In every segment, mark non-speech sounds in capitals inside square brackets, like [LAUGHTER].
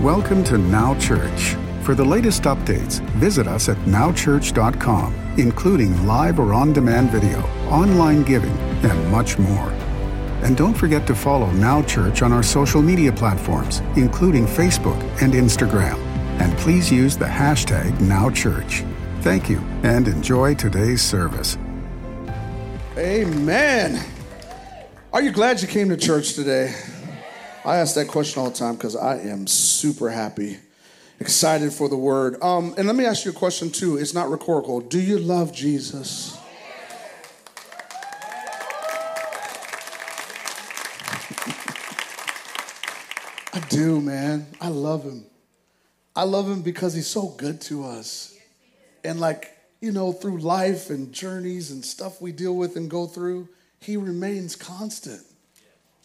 Welcome to Now Church. For the latest updates, visit us at nowchurch.com, including live or on demand video, online giving, and much more. And don't forget to follow Now Church on our social media platforms, including Facebook and Instagram. And please use the hashtag NowChurch. Thank you and enjoy today's service. Amen. Are you glad you came to church today? I ask that question all the time because I am super happy, excited for the word. Um, and let me ask you a question too. It's not rhetorical. Do you love Jesus? [LAUGHS] I do, man. I love him. I love him because he's so good to us. And like, you know, through life and journeys and stuff we deal with and go through, he remains constant.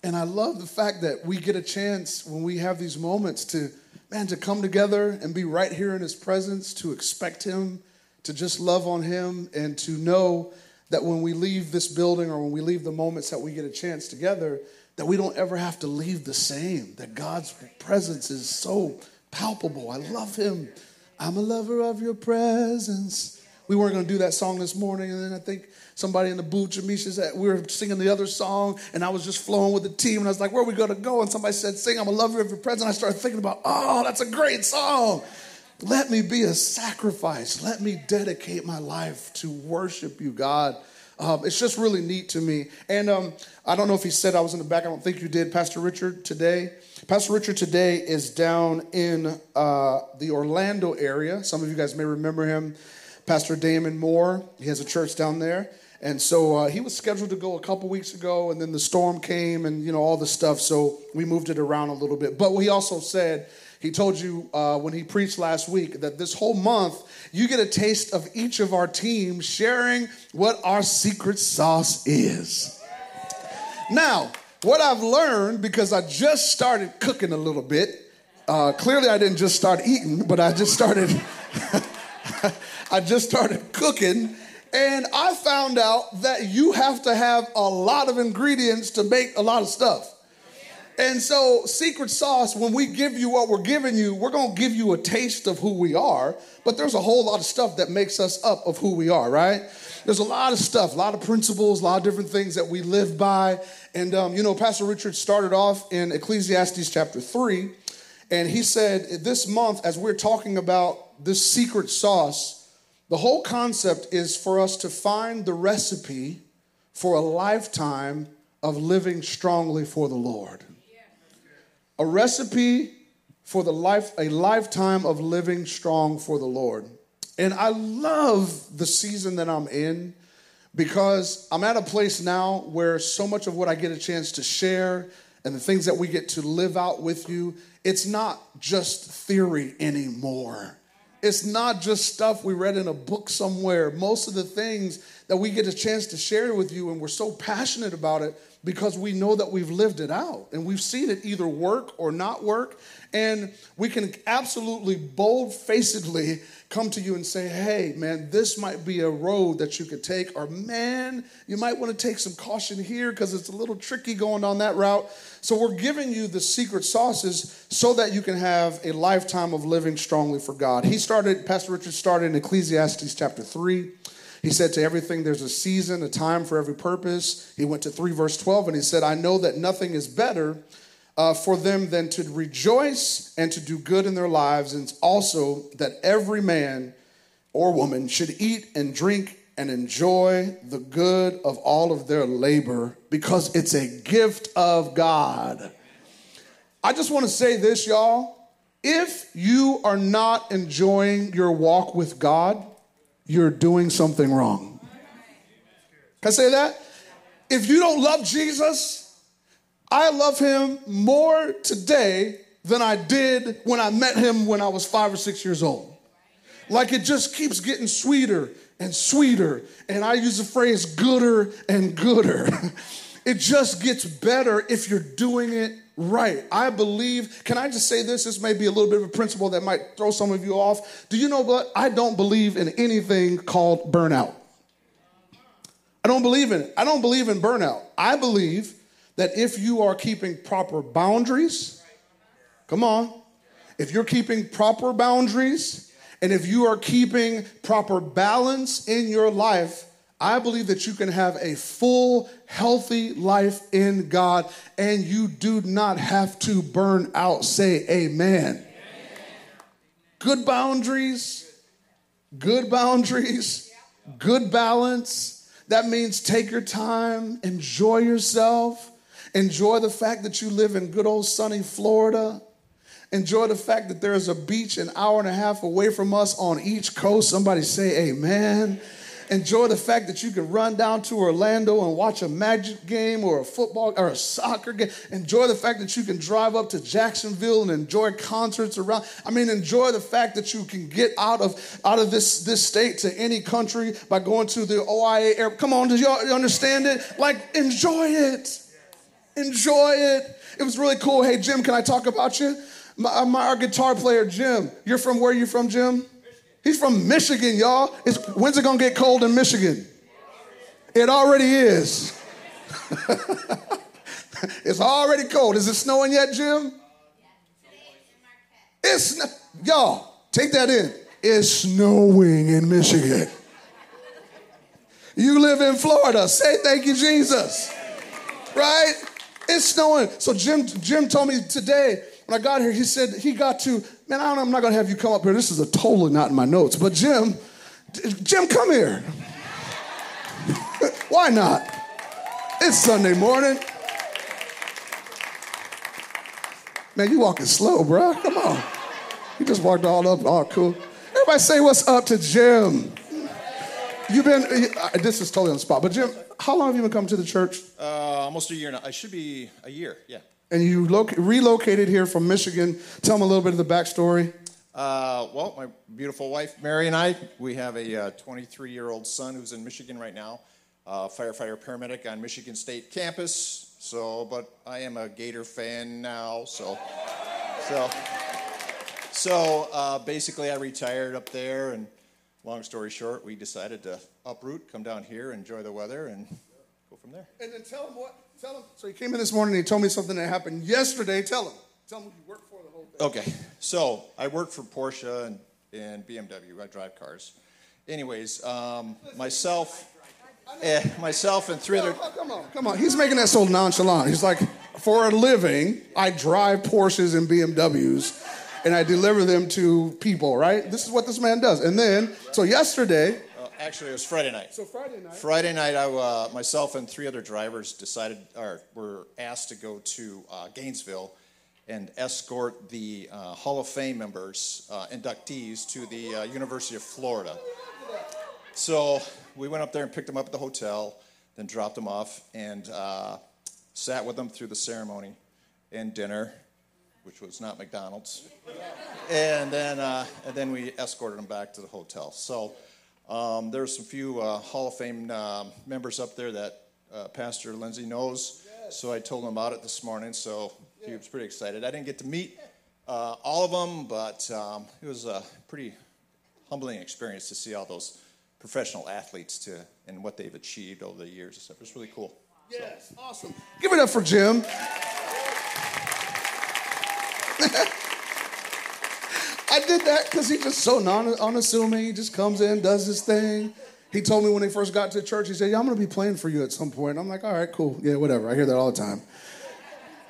And I love the fact that we get a chance when we have these moments to, man, to come together and be right here in his presence, to expect him, to just love on him, and to know that when we leave this building or when we leave the moments that we get a chance together, that we don't ever have to leave the same, that God's presence is so palpable. I love him. I'm a lover of your presence. We weren't going to do that song this morning, and then I think somebody in the booth, Jamisha said, we were singing the other song, and I was just flowing with the team, and I was like, where are we to go? And somebody said, sing, I'm a lover of your presence. I started thinking about, oh, that's a great song. Let me be a sacrifice. Let me dedicate my life to worship you, God. Um, it's just really neat to me. And um, I don't know if he said I was in the back. I don't think you did, Pastor Richard, today. Pastor Richard today is down in uh, the Orlando area. Some of you guys may remember him. Pastor Damon Moore, he has a church down there. And so uh, he was scheduled to go a couple weeks ago, and then the storm came and, you know, all the stuff. So we moved it around a little bit. But he also said, he told you uh, when he preached last week that this whole month you get a taste of each of our teams sharing what our secret sauce is. Now, what I've learned because I just started cooking a little bit. Uh, clearly, I didn't just start eating, but I just started. [LAUGHS] I just started cooking, and I found out that you have to have a lot of ingredients to make a lot of stuff. And so, secret sauce, when we give you what we're giving you, we're going to give you a taste of who we are, but there's a whole lot of stuff that makes us up of who we are, right? There's a lot of stuff, a lot of principles, a lot of different things that we live by. And, um, you know, Pastor Richard started off in Ecclesiastes chapter 3, and he said, This month, as we're talking about this secret sauce, the whole concept is for us to find the recipe for a lifetime of living strongly for the Lord a recipe for the life a lifetime of living strong for the Lord. And I love the season that I'm in because I'm at a place now where so much of what I get a chance to share and the things that we get to live out with you, it's not just theory anymore. It's not just stuff we read in a book somewhere. Most of the things that we get a chance to share with you, and we're so passionate about it, because we know that we've lived it out and we've seen it either work or not work. And we can absolutely bold facedly come to you and say, hey, man, this might be a road that you could take, or man, you might want to take some caution here because it's a little tricky going on that route. So we're giving you the secret sauces so that you can have a lifetime of living strongly for God. He started, Pastor Richard started in Ecclesiastes chapter 3. He said, To everything, there's a season, a time for every purpose. He went to 3 verse 12 and he said, I know that nothing is better uh, for them than to rejoice and to do good in their lives, and also that every man or woman should eat and drink and enjoy the good of all of their labor because it's a gift of God. I just want to say this, y'all. If you are not enjoying your walk with God, you're doing something wrong. Can I say that? If you don't love Jesus, I love him more today than I did when I met him when I was five or six years old. Like it just keeps getting sweeter and sweeter. And I use the phrase gooder and gooder. [LAUGHS] it just gets better if you're doing it right. I believe, can I just say this? This may be a little bit of a principle that might throw some of you off. Do you know what? I don't believe in anything called burnout. I don't believe in it. I don't believe in burnout. I believe that if you are keeping proper boundaries, come on, if you're keeping proper boundaries and if you are keeping proper balance in your life, I believe that you can have a full, healthy life in God and you do not have to burn out. Say amen. amen. Good boundaries, good boundaries, good balance. That means take your time, enjoy yourself, enjoy the fact that you live in good old sunny Florida. Enjoy the fact that there is a beach an hour and a half away from us on each coast. Somebody say amen. Enjoy the fact that you can run down to Orlando and watch a magic game or a football or a soccer game. Enjoy the fact that you can drive up to Jacksonville and enjoy concerts around. I mean, enjoy the fact that you can get out of out of this, this state to any country by going to the OIA. Come on, do y'all understand it? Like, enjoy it. Enjoy it. It was really cool. Hey, Jim, can I talk about you? My, my our guitar player, Jim. You're from where you from, Jim? He's from Michigan, y'all. It's, when's it gonna get cold in Michigan? It already is. [LAUGHS] it's already cold. Is it snowing yet, Jim? It's y'all. Take that in. It's snowing in Michigan. You live in Florida. Say thank you, Jesus. Right? It's snowing. So Jim, Jim told me today when I got here, he said he got to, man, I am not going to have you come up here. This is a totally not in my notes. But Jim, Jim, come here. [LAUGHS] Why not? It's Sunday morning. Man, you walking slow, bro. Come on. You just walked all up. All cool. Everybody say what's up to Jim. You've been, uh, this is totally on the spot, but Jim, how long have you been coming to the church? Uh, almost a year now. I should be a year, yeah and you relocated here from Michigan. Tell them a little bit of the backstory. Uh, well, my beautiful wife Mary and I, we have a 23 uh, year old son who's in Michigan right now, uh, firefighter paramedic on Michigan State campus. So, but I am a Gator fan now, so, so, so uh, basically, I retired up there, and long story short, we decided to uproot, come down here, enjoy the weather, and go from there. And then tell him what Tell him. So he came in this morning and he told me something that happened yesterday. Tell him. Tell him you worked for the whole thing. Okay. So I work for Porsche and, and BMW. I drive cars. Anyways, um, myself, eh, myself and three other. come on, come on. He's making that so nonchalant. He's like, for a living, I drive Porsches and BMWs and I deliver them to people, right? This is what this man does. And then, so yesterday, actually, it was Friday night. So Friday night. Friday night, I, uh, myself and three other drivers decided, or were asked to go to uh, Gainesville and escort the uh, Hall of Fame members, uh, inductees, to the uh, University of Florida. So we went up there and picked them up at the hotel, then dropped them off, and uh, sat with them through the ceremony and dinner, which was not McDonald's. and then, and then we escorted them back to the hotel. So um, there's some few uh, Hall of Fame uh, members up there that uh, Pastor Lindsay knows. Yes. So I told him about it this morning. So he was pretty excited. I didn't get to meet uh, all of them, but um, it was a pretty humbling experience to see all those professional athletes to and what they've achieved over the years and stuff. It was really cool. Yes, so. awesome. Give it up for Jim. [LAUGHS] I did that because he's just so non unassuming. He just comes in, does his thing. He told me when he first got to church, he said, Yeah, I'm to be playing for you at some point. I'm like, All right, cool. Yeah, whatever. I hear that all the time.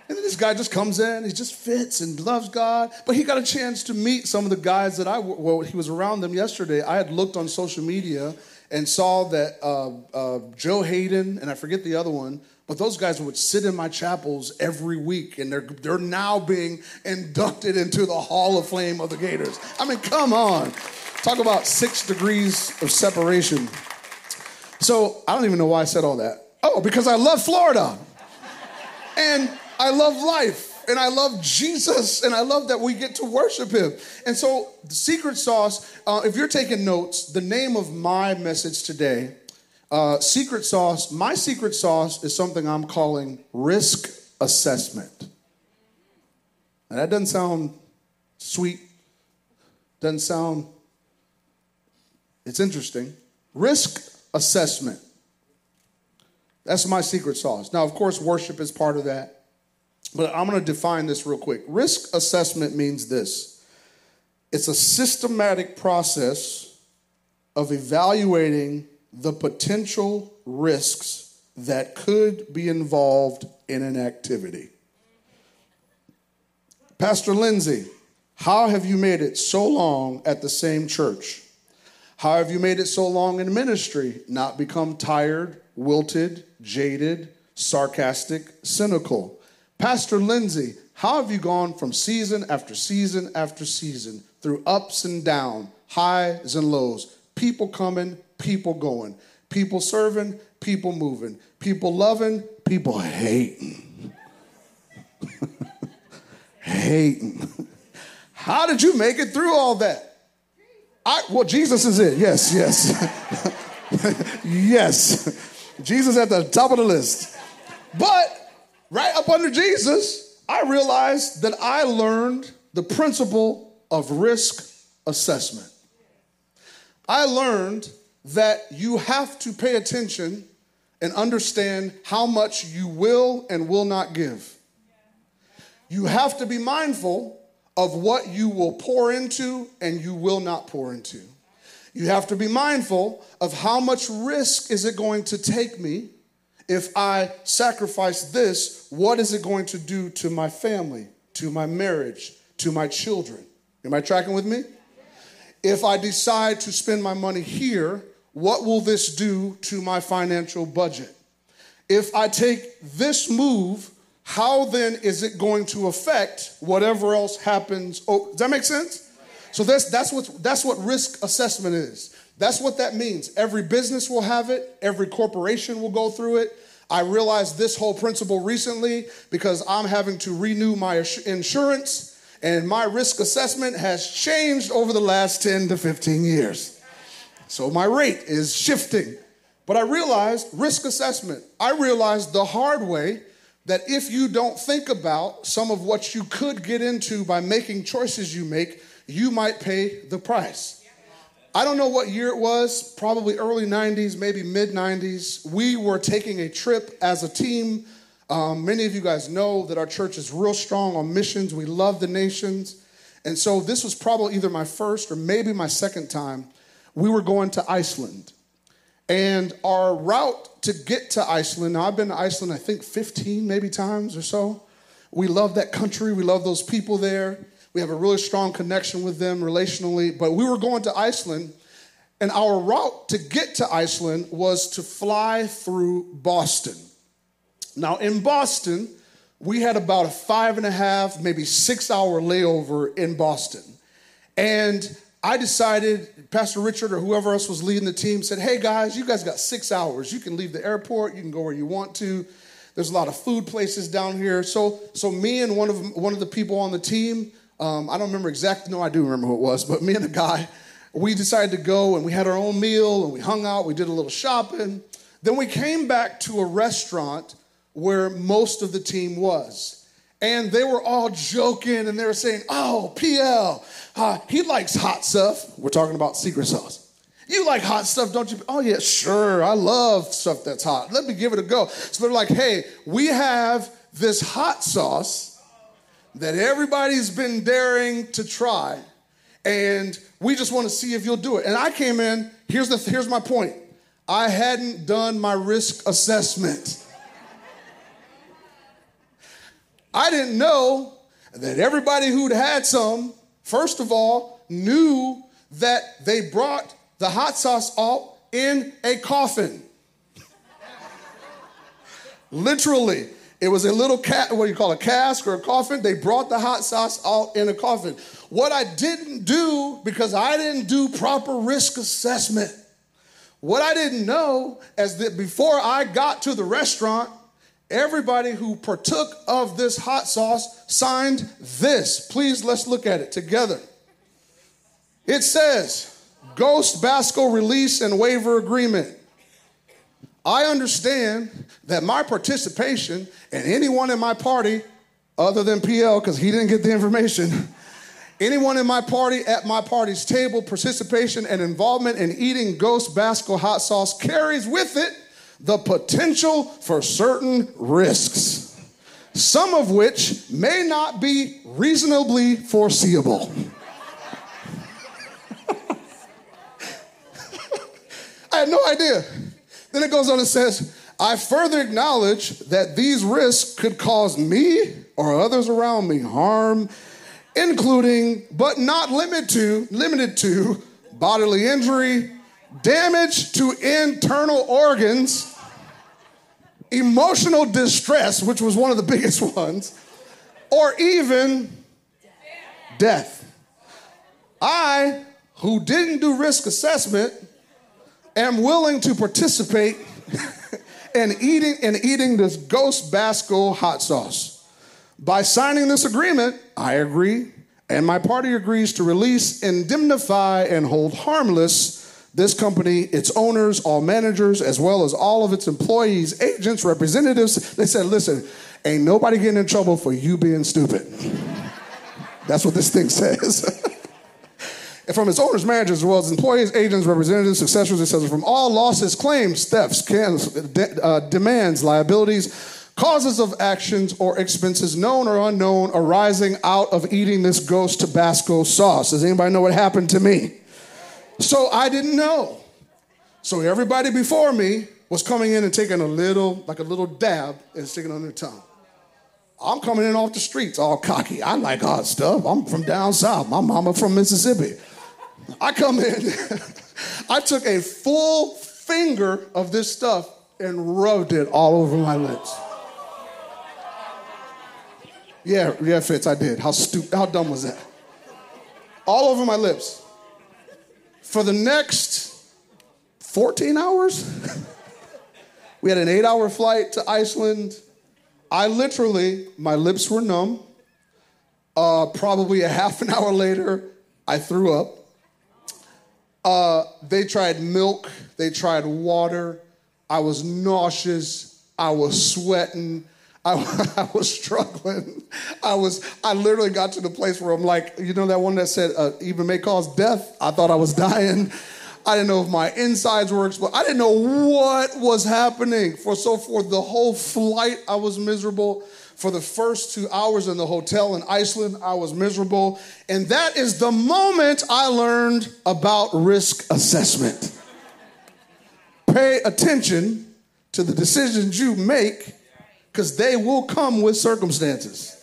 And then this guy just comes in, he just fits and loves God. But he got a chance to meet some of the guys that I, well, he was around them yesterday. I had looked on social media and saw that uh, uh, Joe Haden, and I forget the other one, but those guys would sit in my chapels every week, and they're, they're now being inducted into the Hall of Fame of the Gators. I mean, come on. Talk about six degrees of separation. So I don't even know why I said all that. Oh, because I love Florida. And I love life. And I love Jesus. And I love that we get to worship him. And so, the secret sauce, uh, if you're taking notes, the name of my message today uh, secret sauce, my secret sauce is something I'm calling risk assessment. And that doesn't sound sweet, doesn't sound, it's interesting. Risk assessment. That's my secret sauce. Now, of course, worship is part of that, but I'm going to define this real quick. Risk assessment means this It's a systematic process of evaluating the potential risks that could be involved in an activity. Pastor Lindsay, how have you made it so long at the same church? How have you made it so long in ministry, not become tired, wilted, jaded, sarcastic, cynical? Pastor Lindsay, how have you gone from season after season after season through ups and downs, highs and lows, people coming, people going, people serving, people moving, people loving, people hating? [LAUGHS] hating. How did you make it through all that? I, well, Jesus is it. Yes, yes. [LAUGHS] yes. Jesus at the top of the list. But right up under Jesus, I realized that I learned the principle of risk assessment. I learned that you have to pay attention and understand how much you will and will not give. You have to be mindful of what you will pour into and you will not pour into. You have to be mindful of how much risk is it going to take me if I sacrifice this, what is it going to do to my family, to my marriage, to my children? Am I tracking with me? If I decide to spend my money here, what will this do to my financial budget? If I take this move, how then is it going to affect whatever else happens? Oh, does that make sense? So that's that's what that's what risk assessment is. That's what that means. Every business will have it, every corporation will go through it. I realized this whole principle recently because I'm having to renew my insurance and my risk assessment has changed over the last 10 to 15 years. So my rate is shifting. But I realized risk assessment, I realized the hard way that if you don't think about some of what you could get into by making choices you make, you might pay the price. I don't know what year it was, probably early 90s, maybe mid 90s. We were taking a trip as a team. Um, many of you guys know that our church is real strong on missions. We love the nations. And so this was probably either my first or maybe my second time. We were going to Iceland. And our route to get to Iceland, now I've been to Iceland, I think 15 maybe times or so. We love that country, we love those people there. We have a really strong connection with them relationally. But we were going to Iceland, and our route to get to Iceland was to fly through Boston. Now, in Boston, we had about a five and a half, maybe six hour layover in Boston. And I decided, Pastor Richard or whoever else was leading the team said, Hey guys, you guys got six hours. You can leave the airport, you can go where you want to. There's a lot of food places down here. So, so me and one of, one of the people on the team, um, I don't remember exactly, no, I do remember who it was, but me and the guy, we decided to go and we had our own meal and we hung out, we did a little shopping. Then we came back to a restaurant where most of the team was and they were all joking and they were saying, Oh, PL, uh, he likes hot stuff. We're talking about secret sauce. You like hot stuff, don't you? Oh, yeah, sure. I love stuff that's hot. Let me give it a go. So they're like, Hey, we have this hot sauce that everybody's been daring to try, and we just want to see if you'll do it. And I came in, here's, the, here's my point I hadn't done my risk assessment. I didn't know that everybody who'd had some, first of all, knew that they brought the hot sauce out in a coffin. Literally, it was a little cat, what do you call it, a cask or a coffin. They brought the hot sauce out in a coffin. What I didn't do, because I didn't do proper risk assessment, what I didn't know is that before I got to the restaurant, Everybody who partook of this hot sauce signed this. Please, let's look at it together. It says, Ghost Basco release and waiver agreement. I understand that my participation and anyone in my party, other than PL, because he didn't get the information, [LAUGHS] anyone in my party at my party's table, participation and involvement in eating Ghost Basco hot sauce carries with it the potential for certain risks, some of which may not be reasonably foreseeable. [LAUGHS] I had no idea. Then it goes on and says, I further acknowledge that these risks could cause me or others around me harm, including but not limited to limited to bodily injury, damage to internal organs, emotional distress, which was one of the [LAUGHS] biggest ones, or even death. I, who didn't do risk assessment, am willing to participate [LAUGHS] in eating in eating this ghost Basco hot sauce. By signing this agreement, I agree, and my party agrees to release, indemnify, and hold harmless this company, its owners, all managers, as well as all of its employees, agents, representatives. They said, listen, ain't nobody getting in trouble for you being stupid. [LAUGHS] That's what this thing says. [LAUGHS] and from its owners, managers, as well as employees, agents, representatives, successors, etc., from all losses, claims, thefts, cans, de- uh, demands, liabilities, causes of actions or expenses known or unknown arising out of eating this ghost Tabasco sauce. Does anybody know what happened to me? So I didn't know. So everybody before me was coming in and taking a little, like a little dab and sticking on their tongue. I'm coming in off the streets all cocky. I like hot stuff. I'm from down south. My mama from Mississippi. I come in, [LAUGHS] I took a full finger of this stuff and rubbed it all over my lips. Yeah, yeah, Fitz, I did. How stupid, how dumb was that? All over my lips for the next 14 hours. [LAUGHS] we had an eight hour flight to Iceland. I literally, my lips were numb. Uh, probably a [LAUGHS] half an hour later, I threw up. Uh, they tried milk, they tried water. I was nauseous, I was sweating. I, [LAUGHS] I, was struggling. I was, I literally got to the place where I'm like, you know, that one that said, uh, even may cause death. I thought I was [LAUGHS] dying. I didn't know if my insides were exploding. I didn't know what was happening. For so for the whole flight, I was miserable. For the first two hours in the hotel in Iceland, I was miserable. And that is the moment I learned about risk assessment. Pay attention to the decisions you make because they will come with circumstances,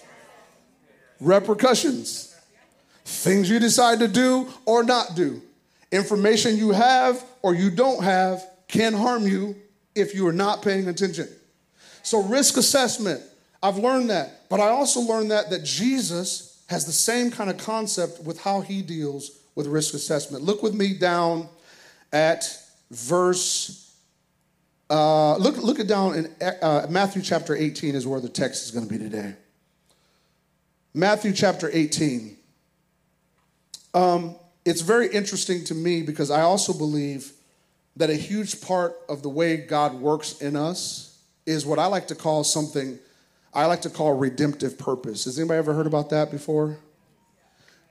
repercussions, things you decide to do or not do. Information you have or you don't have can harm you if you are not paying attention. So, risk assessment, I've learned that. But I also learned that that Jesus has the same kind of concept with how he deals with risk assessment. Look with me down at verse uh, look, look it down in uh, Matthew chapter 18 is where the text is going to be today. Matthew chapter 18. Um, it's very interesting to me because I also believe that a huge part of the way God works in us is what I like to call something I like to call redemptive purpose. Has anybody ever heard about that before?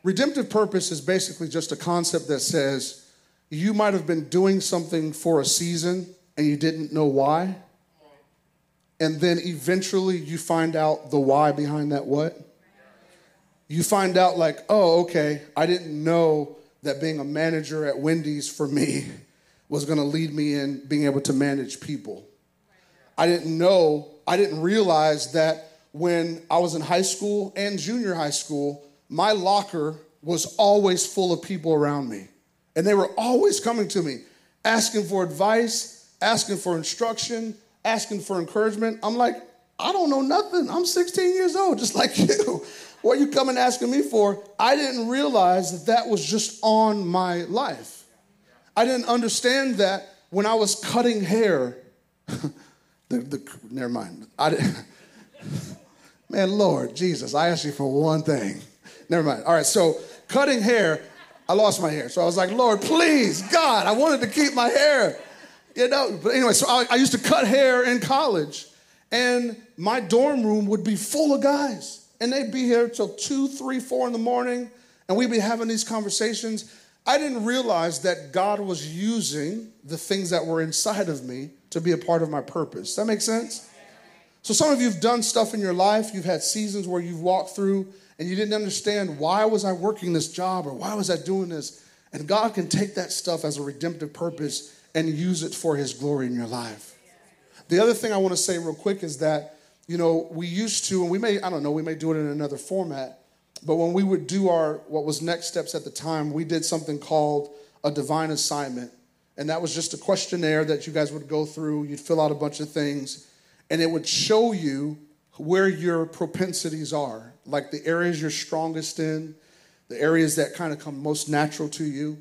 Redemptive purpose is basically just a concept that says you might have been doing something for a season and you didn't know why. And then eventually you find out the why behind that what. You find out, like, oh, okay, I didn't know that being a manager at Wendy's for me [LAUGHS] was gonna lead me in being able to manage people. I didn't know, I didn't realize that when I was in high school and junior high school, my locker was always full of people around me. And they were always coming to me, asking for advice, asking for instruction, asking for encouragement. I'm like, I don't know nothing. I'm 16 years old, just [LAUGHS] like you. What are you coming asking me for? I didn't realize that that was just on my life. I didn't understand that when I was cutting hair. [LAUGHS] the, the, never mind. I didn't, [LAUGHS] man, Lord Jesus, I asked you for one thing. Never mind. All right, so cutting hair, I lost my hair. So I was like, Lord, please, God, I wanted to keep my hair. You know, but anyway, so I, I used to cut hair in college, and my dorm room would be full of guys, and they'd be here till two, three, four in the morning, and we'd be having these conversations. I didn't realize that God was using the things that were inside of me to be a part of my purpose. That make sense? So some of you have done stuff in your life, you've had seasons where you've walked through and you didn't understand why was I working this job or why was I doing this? And God can take that stuff as a redemptive purpose and use it for his glory in your life. The other thing I want to say real quick is that, you know, we used to, and we may, I don't know, we may do it in another format, but when we would do our, what was next steps at the time, we did something called a divine assignment. And that was just a questionnaire that you guys would go through. You'd fill out a bunch of things, and it would show you where your propensities are, like the areas you're strongest in, the areas that kind of come most natural to you.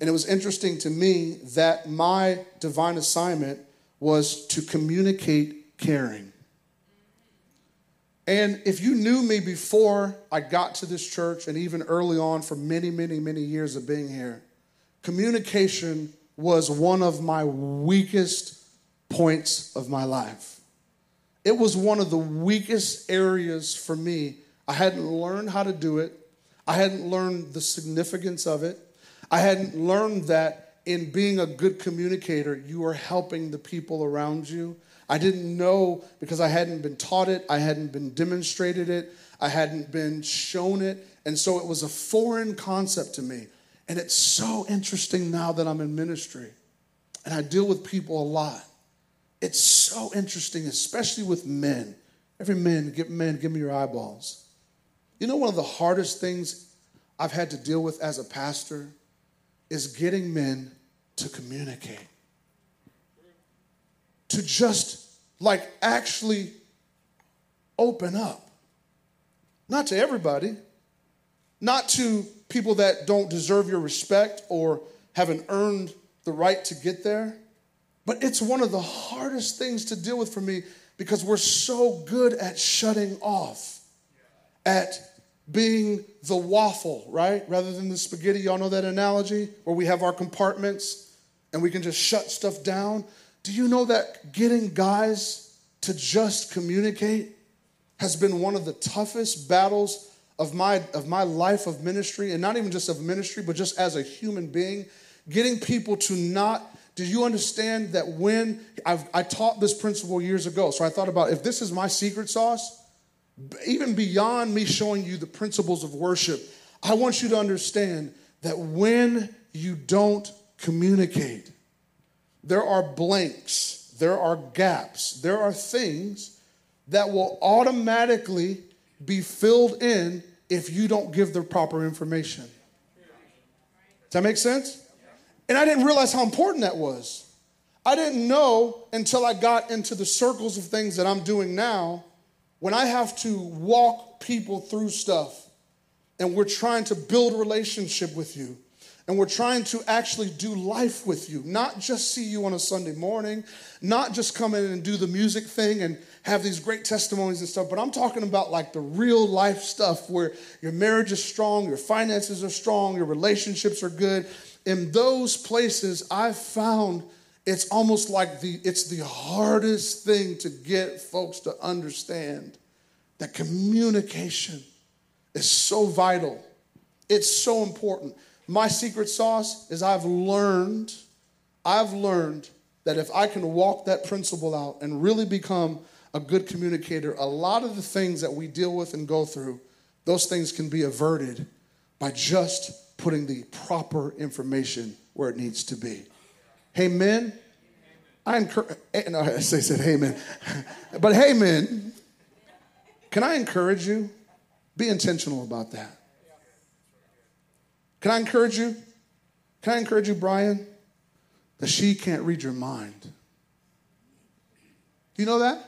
And it was interesting to me that my divine assignment was to communicate caring. And if you knew me before I got to this church and even early on for many, many, many years of being here, communication was one of my weakest points of my life. It was one of the weakest areas for me. I hadn't learned how to do it, I hadn't learned the significance of it. I hadn't learned that in being a good communicator, you are helping the people around you. I didn't know because I hadn't been taught it, I hadn't been demonstrated it, I hadn't been shown it. And so it was a foreign concept to me. And it's so interesting now that I'm in ministry and I deal with people a lot. It's so interesting, especially with men. Every man, give men, give me your eyeballs. You know, one of the hardest things I've had to deal with as a pastor is getting men to communicate. To just like actually open up. Not to everybody, not to people that don't deserve your respect or haven't earned the right to get there. But it's one of the hardest things to deal with for me because we're so good at shutting off, at being the waffle, right? Rather than the spaghetti. Y'all know that analogy where we have our compartments and we can just shut stuff down? Do you know that getting guys to just communicate has been one of the toughest battles of my of my life of ministry and not even just of ministry but just as a human being getting people to not do you understand that when I've, i taught this principle years ago so i thought about if this is my secret sauce even beyond me showing you the principles of worship i want you to understand that when you don't communicate there are blanks there are gaps there are things that will automatically be filled in if you don't give the proper information. Does that make sense? And I didn't realize how important that was. I didn't know until I got into the circles of things that I'm doing now when I have to walk people through stuff and we're trying to build a relationship with you and we're trying to actually do life with you, not just see you on a Sunday morning, not just come in and do the music thing and have these great testimonies and stuff, but I'm talking about like the real life stuff where your marriage is strong, your finances are strong, your relationships are good. In those places, I've found it's almost like the it's the hardest thing to get folks to understand that communication is so vital. It's so important. My secret sauce is I've learned, I've learned that if I can walk that principle out and really become a good communicator, a lot of the things that we deal with and go through, those things can be averted by just putting the proper information where it needs to be. Hey, men, I encourage, eh, no, I said, hey, men. but hey, men, can I encourage you? Be intentional about that. Can I encourage you? Can I encourage you, Brian? That she can't read your mind. Do You know that?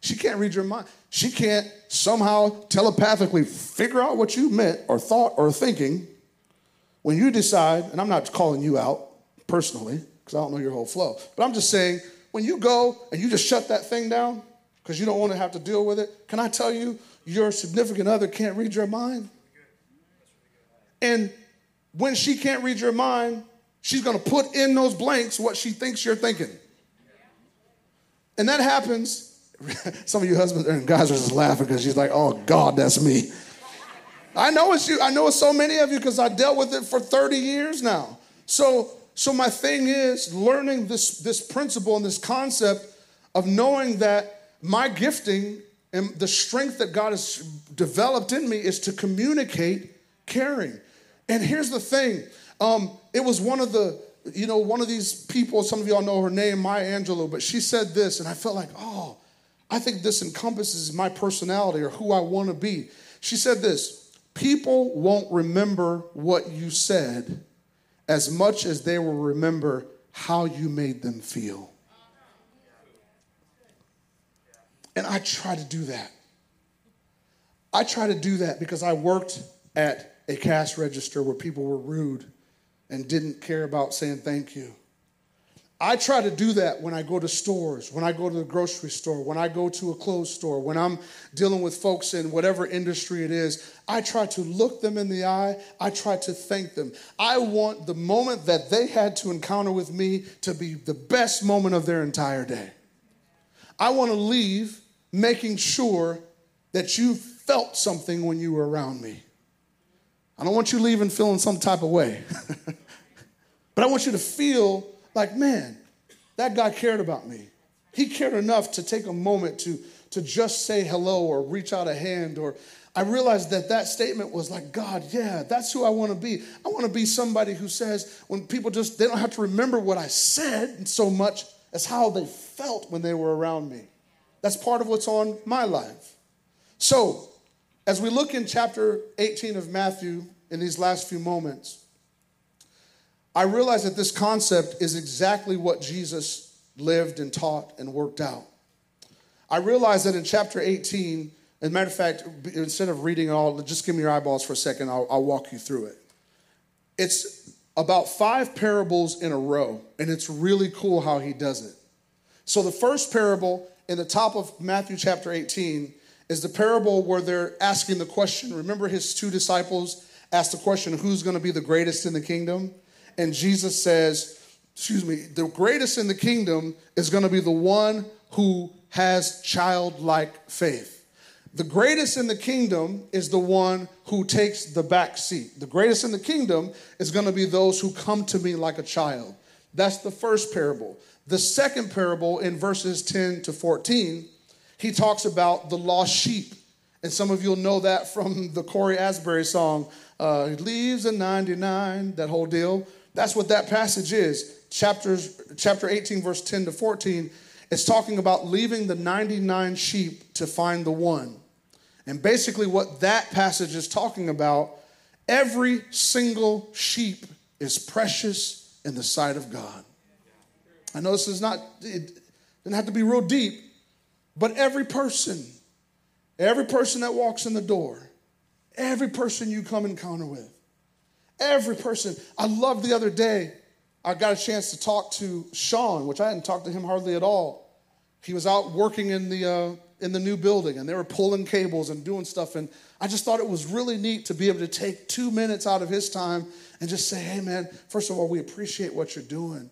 She can't read your mind. She can't somehow telepathically figure out what you meant or thought or thinking when you decide, and I'm not calling you out personally, because I don't know your whole flow, but I'm just saying, when you go and you just shut that thing down because you don't want to have to deal with it, can I tell you, your significant other can't read your mind? And when she can't read your mind, she's going to put in those blanks what she thinks you're thinking. And that happens. [LAUGHS] Some of you husbands and guys are just laughing because she's like, oh, God, that's me. I know it's you. I know it's so many of you because I dealt with it for 30 years now. So, so my thing is learning this, this principle and this concept of knowing that my gifting and the strength that God has developed in me is to communicate caring. And here's the thing um, it was one of the you know, one of these people, some of y'all know her name, Maya Angelou, but she said this, and I felt like, oh, I think this encompasses my personality or who I want to be. She said this People won't remember what you said as much as they will remember how you made them feel. And I try to do that. I try to do that because I worked at a cash register where people were rude and didn't care about saying thank you. I try to do that when I go to stores, when I go to the grocery store, when I go to a clothes store, when I'm dealing with folks in whatever industry it is. I try to look them in the eye. I try to thank them. I want the moment that they had to encounter with me to be the best moment of their entire day. I want to leave making sure that you felt something when you were around me. I don't want you leaving feeling some type of way, [LAUGHS] but I want you to feel like, man, that guy cared about me. He cared enough to take a moment to, to just say hello or reach out a hand. Or I realized that that statement was like, God, yeah, that's who I want to be. I want to be somebody who says, when people just, they don't have to remember what I said so much as how they felt when they were around me. That's part of what's on my life. So, as we look in chapter 18 of Matthew in these last few moments, I realize that this concept is exactly what Jesus lived and taught and worked out. I realize that in chapter 18, as a matter of fact, instead of reading it all, just give me your eyeballs for a second, I'll, I'll walk you through it. It's about five parables in a row, and it's really cool how he does it. So, the first parable in the top of Matthew chapter 18 is the parable where they're asking the question. Remember, his two disciples asked the question, Who's going to be the greatest in the kingdom? And Jesus says, excuse me, the greatest in the kingdom is going to be the one who has childlike faith. The greatest in the kingdom is the one who takes the back seat. The greatest in the kingdom is going to be those who come to me like a child. That's the first parable. The second parable in verses 10 to 14, he talks about the lost sheep. And some of you'll know that from the Cory Asbury song, uh, Leaves a 99, that whole deal. That's what that passage is. Chapters, chapter 18, verse 10 to 14, it's talking about leaving the 99 sheep to find the one. And basically, what that passage is talking about, every single sheep is precious in the sight of God. I know this is not, it doesn't have to be real deep, but every person, every person that walks in the door, every person you come encounter with, Every person. I love the other day, I got a chance to talk to Sean, which I hadn't talked to him hardly at all. He was out working in the, uh, in the new building and they were pulling cables and doing stuff. And I just thought it was really neat to be able to take two minutes out of his time and just say, hey, man, first of all, we appreciate what you're doing.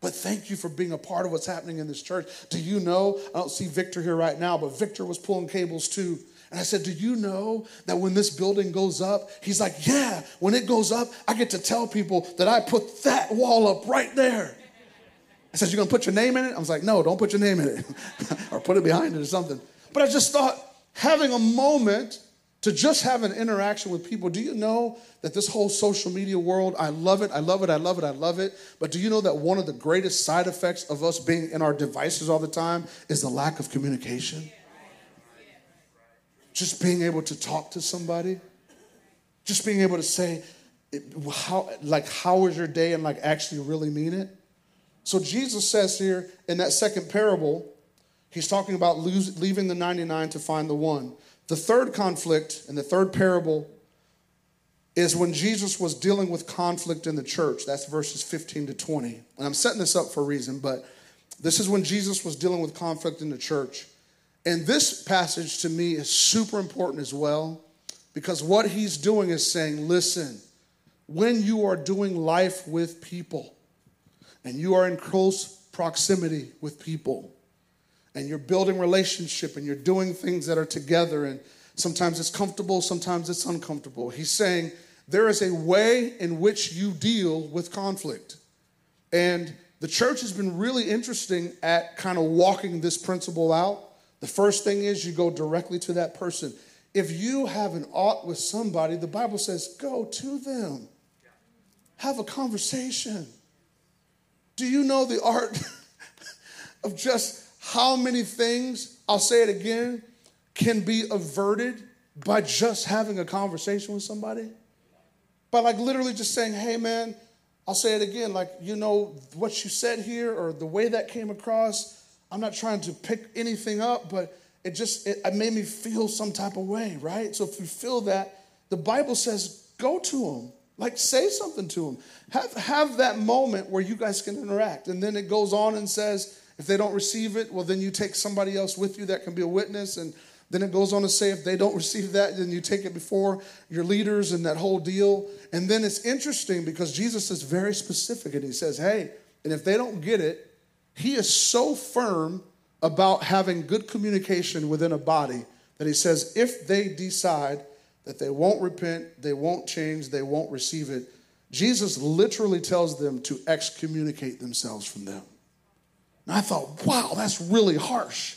But thank you for being a part of what's happening in this church. Do you know? I don't see Victor here right now, but Victor was pulling cables too. And I said, Do you know that when this building goes up? He's like, Yeah, when it goes up, I get to tell people that I put that wall up right there. I said, You're gonna put your name in it? I was like, No, don't put your name in it, [LAUGHS] or put it behind it or something. But I just thought, having a moment to just have an interaction with people. Do you know that this whole social media world, I love it, I love it, I love it, I love it. But do you know that one of the greatest side effects of us being in our devices all the time is the lack of communication? Just being able to talk to somebody, just being able to say, how, like, how was your day and like actually really mean it. So Jesus says here in that second parable, he's talking about lose, leaving the 99 to find the one. The third conflict in the third parable is when Jesus was dealing with conflict in the church. That's verses 15 to 20. And I'm setting this up for a reason, but this is when Jesus was dealing with conflict in the church. And this passage to me is super important as well because what he's doing is saying, listen, when you are doing life with people and you are in close proximity with people and you're building relationship and you're doing things that are together and sometimes it's comfortable, sometimes it's uncomfortable. He's saying there is a way in which you deal with conflict. And the church has been really interesting at kind of walking this principle out the first thing is you go directly to that person. If you have an ought with somebody, the Bible says go to them, have a conversation. Do you know the art [LAUGHS] of just how many things, I'll say it again, can be averted by just having a conversation with somebody? By like literally just saying, hey man, I'll say it again, like, you know, what you said here or the way that came across, I'm not trying to pick anything up, but it just, it, it made me feel some type of way, right? So if you feel that, the Bible says, go to them. Like, say something to them. Have, have that moment where you guys can interact. And then it goes on and says, if they don't receive it, well, then you take somebody else with you that can be a witness. And then it goes on to say, if they don't receive that, then you take it before your leaders and that whole deal. And then it's interesting because Jesus is very specific and he says, hey, and if they don't get it, he is so firm about having good communication within a body that he says, if they decide that they won't repent, they won't change, they won't receive it, Jesus literally tells them to excommunicate themselves from them. And I thought, wow, that's really harsh.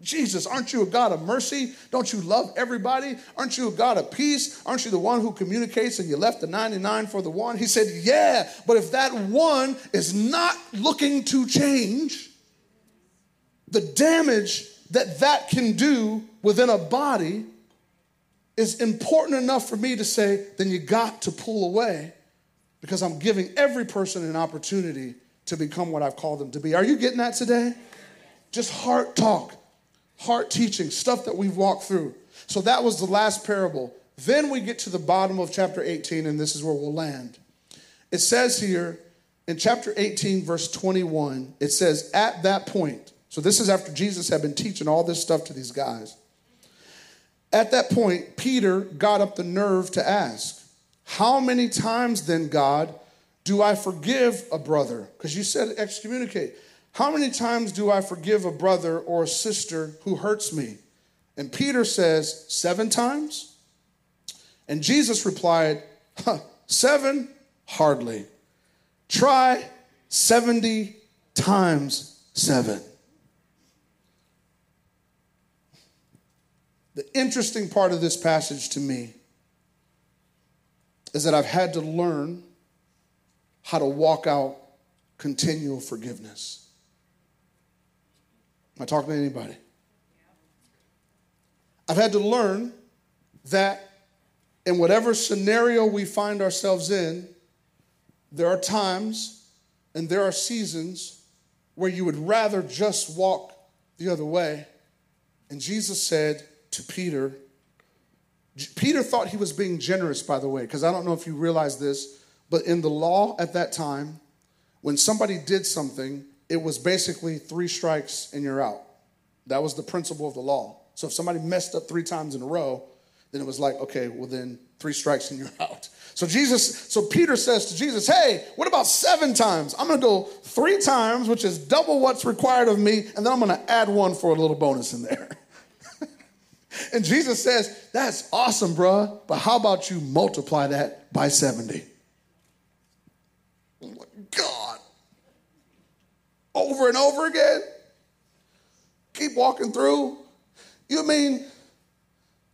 Jesus, aren't you a God of mercy? Don't you love everybody? Aren't you a God of peace? Aren't you the one who communicates and you left the 99 for the one? He said, Yeah, but if that one is not looking to change, the damage that that can do within a body is important enough for me to say, then you got to pull away because I'm giving every person an opportunity to become what I've called them to be. Are you getting that today? Just heart talk, heart teaching, stuff that we've walked through. So that was the last parable. Then we get to the bottom of chapter 18, and this is where we'll land. It says here in chapter 18, verse 21, it says, At that point, so this is after Jesus had been teaching all this stuff to these guys. At that point, Peter got up the nerve to ask, How many times then, God, do I forgive a brother? Because you said excommunicate. How many times do I forgive a brother or a sister who hurts me? And Peter says, Seven times? And Jesus replied, huh, Seven? Hardly. Try 70 times seven. The interesting part of this passage to me is that I've had to learn how to walk out continual forgiveness. I talking to anybody? I've had to learn that in whatever scenario we find ourselves in, there are times and there are seasons where you would rather just walk the other way. And Jesus said, to Peter. Peter thought he was being generous, by the way, because I don't know if you realize this, but in the law at that time, when somebody did something, it was basically three strikes and you're out. That was the principle of the law. So if somebody messed up three times in a row, then it was like, okay, well then three strikes and you're [LAUGHS] out. So Jesus, so Peter says to Jesus, hey, what about seven times? I'm gonna go three times, which is double what's required of me, and then I'm gonna add one for a little bonus in there. [LAUGHS] And Jesus says, That's awesome, bruh, but how about you multiply that by 70? God. Over and over again? Keep walking through? You mean,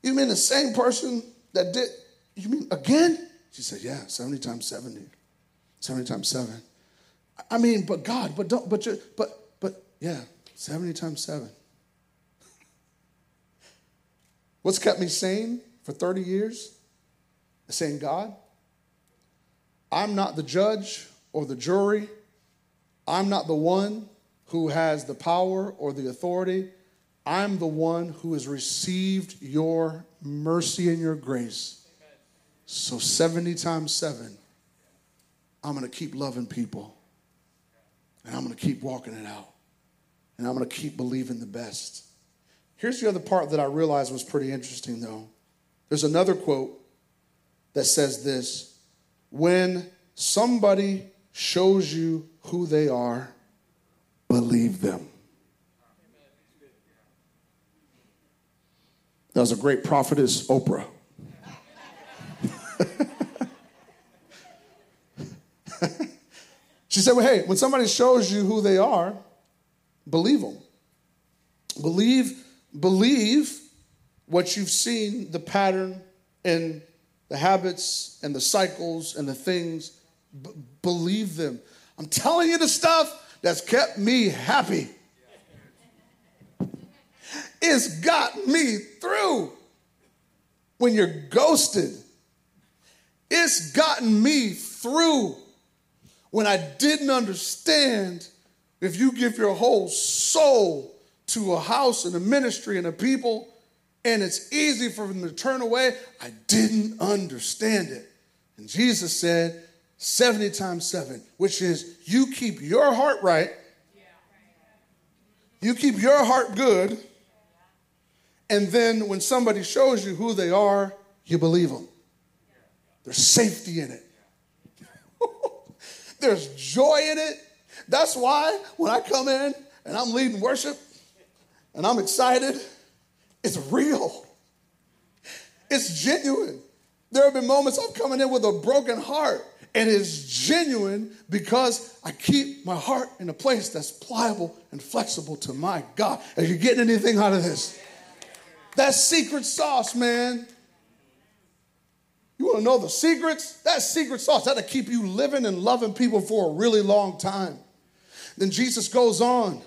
you mean the same person that did, you mean again? She said, Yeah, 70 times 70. 70 times 7. I mean, but God, but don't, but you, but, but, yeah, 70 times 7. What's kept me sane for 30 years? Saying, God, I'm not the judge or the jury. I'm not the one who has the power or the authority. I'm the one who has received your mercy and your grace. So 70 times 7, I'm going to keep loving people. And I'm going to keep walking it out. And I'm going to keep believing the best. Here's the other part that I realized was pretty interesting, though. There's another quote that says this When somebody shows you who they are, believe them. That was a great prophetess, Oprah. [LAUGHS] she said, Well, hey, when somebody shows you who they are, believe them. Believe believe what you've seen the pattern and the habits and the cycles and the things. B- believe them. I'm telling you the stuff that's kept me happy. It's got me through when you're ghosted. It's gotten me through when I didn't understand if you give your whole soul to a house and a ministry and a people and it's easy for them to turn away. I didn't understand it. And Jesus said 70 times 7, which is you keep your heart right, you keep your heart good, and then when somebody shows you who they are, you believe them. There's safety in it. [LAUGHS] There's joy in it. That's why when I come in and I'm leading worship and I'm excited, it's real. It's genuine. There have been moments I'm coming in with a broken heart, and it's genuine because I keep my heart in a place that's pliable and flexible to my God. Are you getting anything out of this? That's secret sauce, man. You want to know the secrets? That secret sauce. That'll keep you living and loving people for a really long time. Then Jesus goes on.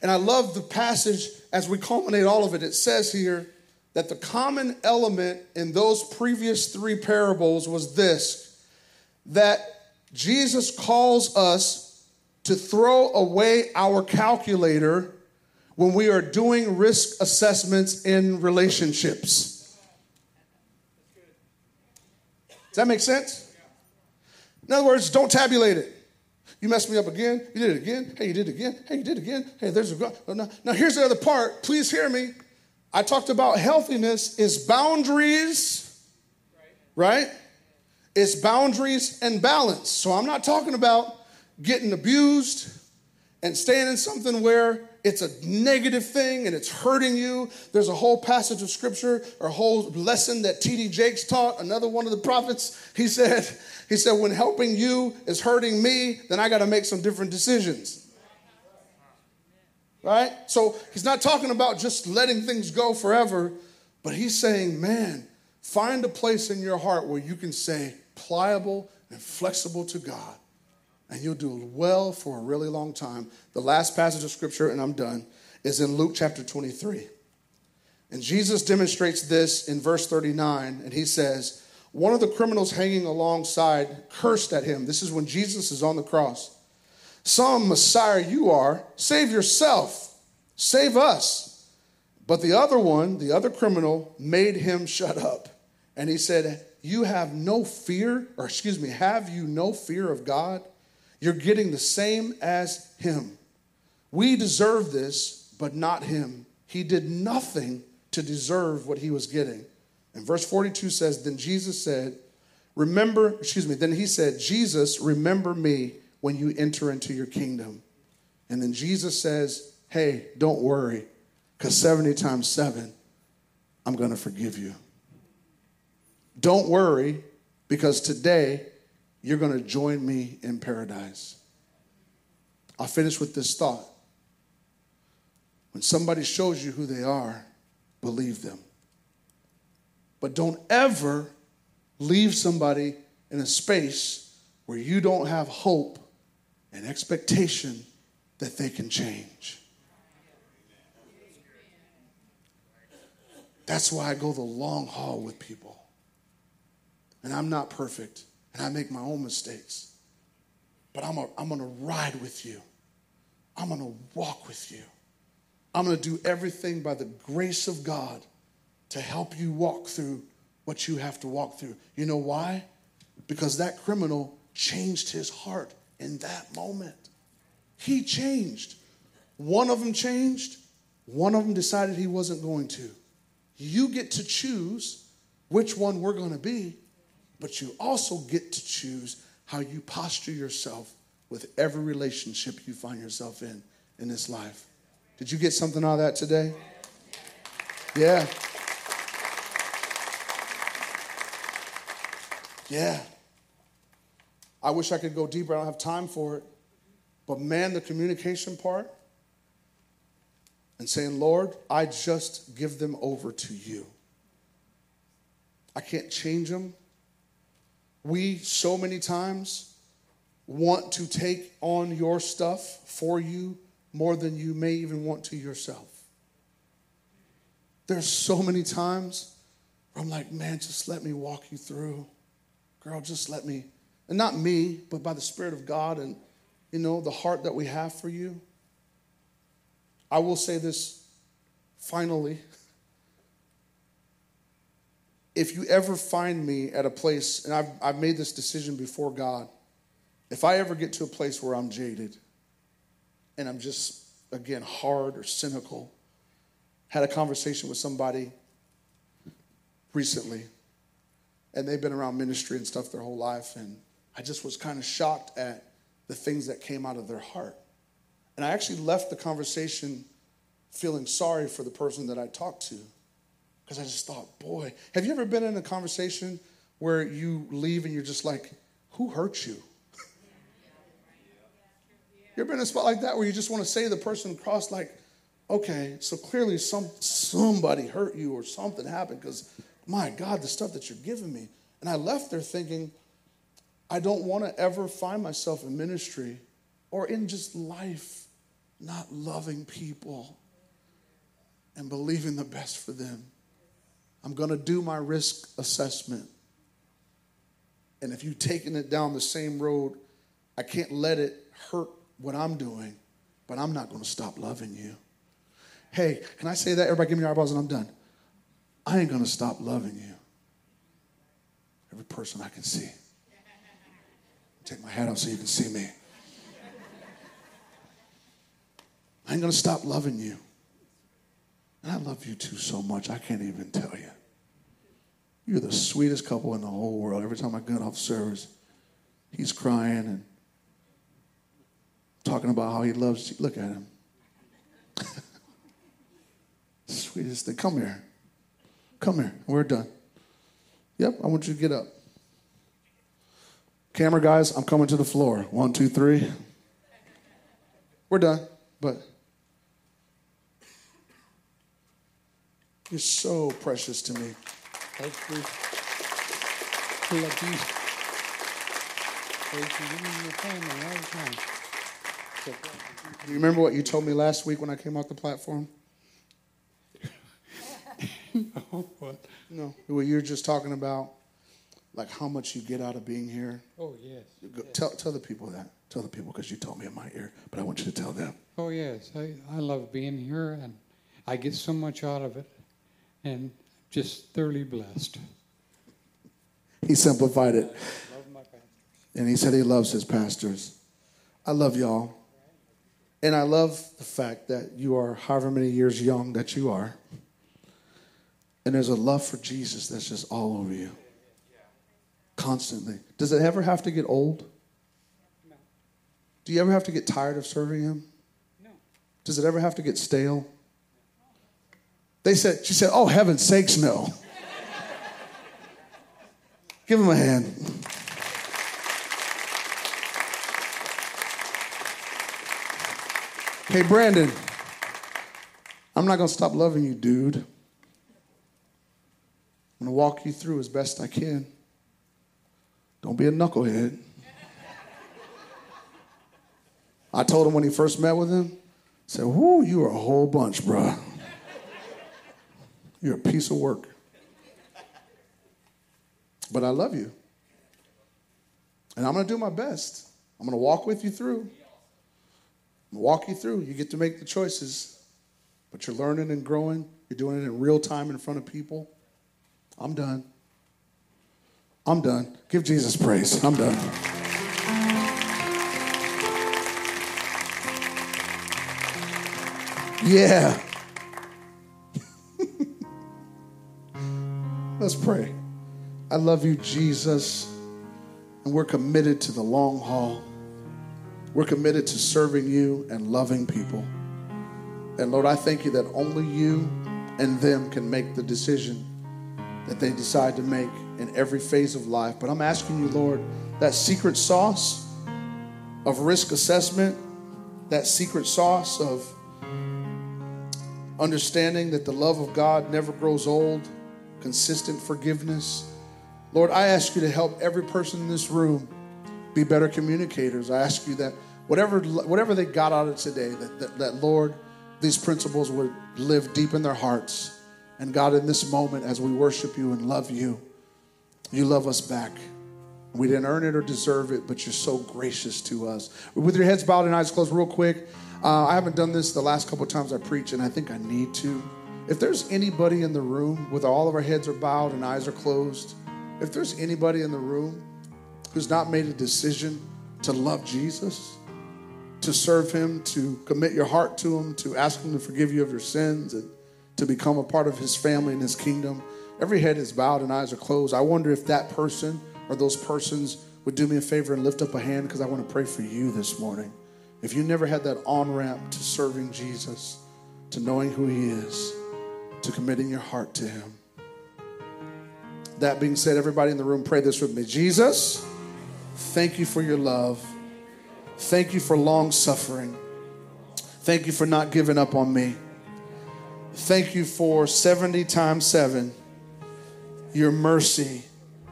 And I love the passage as we culminate all of it, it says here that the common element in those previous three parables was this that Jesus calls us to throw away our calculator when we are doing risk assessments in relationships. Does that make sense? In other words, don't tabulate it. You messed me up again. You did it again. Hey, you did it again. Hey, you did it again. Hey, there's a God. Oh, now, now, here's the other part. Please hear me. I talked about healthiness is boundaries, right? It's boundaries and balance. So I'm not talking about getting abused and staying in something where it's a negative thing and it's hurting you. There's a whole passage of scripture or a whole lesson that T.D. Jakes taught, another one of the prophets. He said, he said, when helping you is hurting me, then I got to make some different decisions. Right? So he's not talking about just letting things go forever, but he's saying, man, find a place in your heart where you can say pliable and flexible to God and you'll do well for a really long time. The last passage of scripture, and I'm done, is in Luke chapter 23. And Jesus demonstrates this in verse 39, and he says, One of the criminals hanging alongside cursed at him. This is when Jesus is on the cross. Some Messiah you are, save yourself, save us. But the other one, the other criminal, made him shut up. And he said, You have no fear, or excuse me, have you no fear of God? You're getting the same as him. We deserve this, but not him. He did nothing to deserve what he was getting. And verse 42 says, Then Jesus said, Remember, excuse me, then he said, Jesus, remember me when you enter into your kingdom. And then Jesus says, Hey, don't worry, because 70 times 7, I'm going to forgive you. Don't worry, because today you're going to join me in paradise. I'll finish with this thought. When somebody shows you who they are, believe them. But don't ever leave somebody in a space where you don't have hope and expectation that they can change. That's why I go the long haul with people. And I'm not perfect and I make my own mistakes. But I'm, a, I'm gonna ride with you. I'm gonna walk with you. I'm gonna do everything by the grace of God to help you walk through what you have to walk through. You know why? Because that criminal changed his heart in that moment. He changed. One of them changed, one of them decided he wasn't going to. You get to choose which one we're going to be but you also get to choose how you posture yourself with every relationship you find yourself in in this life. Did you get something out of that today? Yeah. Yeah. I wish I could go deeper. I don't have time for it. But man, the communication part and saying, Lord, I just give them over to you. I can't change them. We, so many times, want to take on your stuff for you more than you may even want to yourself. There's so many times where I'm like, man, just let me walk you through. Girl, just let me. And not me, but by the Spirit of God and, you know, the heart that we have for you. I will say this finally. [LAUGHS] If you ever find me at a place, and I've, I've made this decision before God, if I ever get to a place where I'm jaded and I'm just, again, hard or cynical, had a conversation with somebody recently, and they've been around ministry and stuff their whole life, and I just was kind of shocked at the things that came out of their heart. And I actually left the conversation feeling sorry for the person that I talked to because I just thought, boy, have you ever been in a conversation where you leave and you're just like, who hurt you? You ever been in a spot like that where you just want to say to the person across, like, okay, so clearly some somebody hurt you or something happened because my God, the stuff that you're giving me. And I left there thinking, I don't want to ever find myself in ministry or in just life not loving people and believing the best for them. I'm going to do my risk assessment. And if you've taken it down the same road, I can't let it hurt what I'm doing, but I'm not going to stop loving you. Hey, can I say that? Everybody give me your eyeballs and I'm done. I ain't going to stop loving you. Every person I can see. Take my hat off so you can see me. I ain't going to stop loving you. I love you two so much, I can't even tell you. You're the sweetest couple in the whole world. Every time I get off service, he's crying and talking about how he loves you. Look at him. [LAUGHS] Sweetest thing. Come here. Come here. We're done. Yep, I want you to get up. Camera guys, I'm coming to the floor. One, two, three. We're done. But you're so precious to me. Thank you. Love you. Thank you. You and your family all the time. Do you remember what you told me last week when I came off the platform? Oh, [LAUGHS] what? No. Well, you were just talking about like how much you get out of being here. Oh, yes. Go- Tell, tell the people that. Tell the people because you told me in my ear, but I want you to tell them. Oh, yes. I, I love being here and I get so much out of it and just thoroughly blessed. He simplified it, Love my pastors. and he said he loves his pastors. I love y'all, and I love the fact that you are however many years young that you are, and there's a love for Jesus that's just all over you, constantly. Does it ever have to get old? No. Do you ever have to get tired of serving him? No. Does it ever have to get stale? They said, she said, oh, heaven's sakes, no. Give him a hand. Hey, Brandon, I'm not going to stop loving you, dude. I'm going to walk you through as best I can. Don't be a knucklehead. I told him when he first met with him, I said, Whoo, you are a whole bunch, bruh. You're a piece of work. But I love you. And I'm going to do my best. I'm going to walk with you through. Walk you through. You get to make the choices, but you're learning and growing. You're doing it in real time in front of people. I'm done. I'm done. Give Jesus praise. I'm done. Yeah. Let's pray. I love you, Jesus, and we're committed to the long haul. We're committed to serving you and loving people. And Lord, I thank you that only you and them can make the decision that they decide to make in every phase of life. But I'm asking you, Lord, that secret sauce of risk assessment, that secret sauce of understanding that the love of God never grows old, consistent forgiveness. Lord, I ask you to help every person in this room be better communicators. I ask you that whatever, whatever they got out of today, that, that, that Lord, these principles would live deep in their hearts. And God, in this moment, as we worship you and love you, you love us back. We didn't earn it or deserve it, but you're so gracious to us. With your heads bowed and eyes closed, real quick. Uh, I haven't done this the last couple times I preach, and I think I need to. If there's anybody in the room with all of our heads are bowed and eyes are closed, if there's anybody in the room who's not made a decision to love Jesus, to serve him, to commit your heart to him, to ask him to forgive you of your sins, and to become a part of his family and his kingdom, every head is bowed and eyes are closed. I wonder if that person or those persons would do me a favor and lift up a hand because I want to pray for you this morning. If you never had that on ramp to serving Jesus, to knowing who he is, to committing your heart to him. That being said, everybody in the room, pray this with me. Jesus, thank you for your love. Thank you for long suffering. Thank you for not giving up on me. Thank you for 70 times 7, your mercy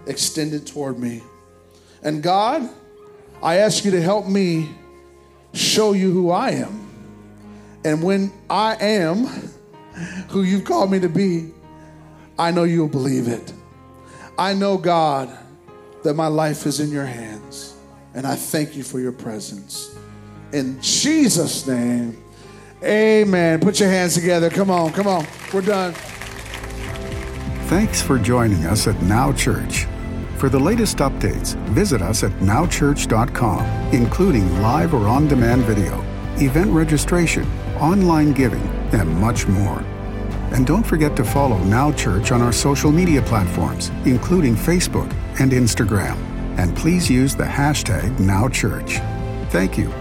extended toward me. And God, I ask you to help me show you who I am. And when I am who you've called me to be, I know you'll believe it. I know, God, that my life is in your hands. And I thank you for your presence. In Jesus' name, amen. Put your hands together. Come on, come on. We're done. Thanks for joining us at Now Church. For the latest updates, visit us at nowchurch.com, including live or on demand video, event registration, online giving, and much more. And don't forget to follow Now Church on our social media platforms, including Facebook and Instagram. And please use the hashtag NowChurch. Thank you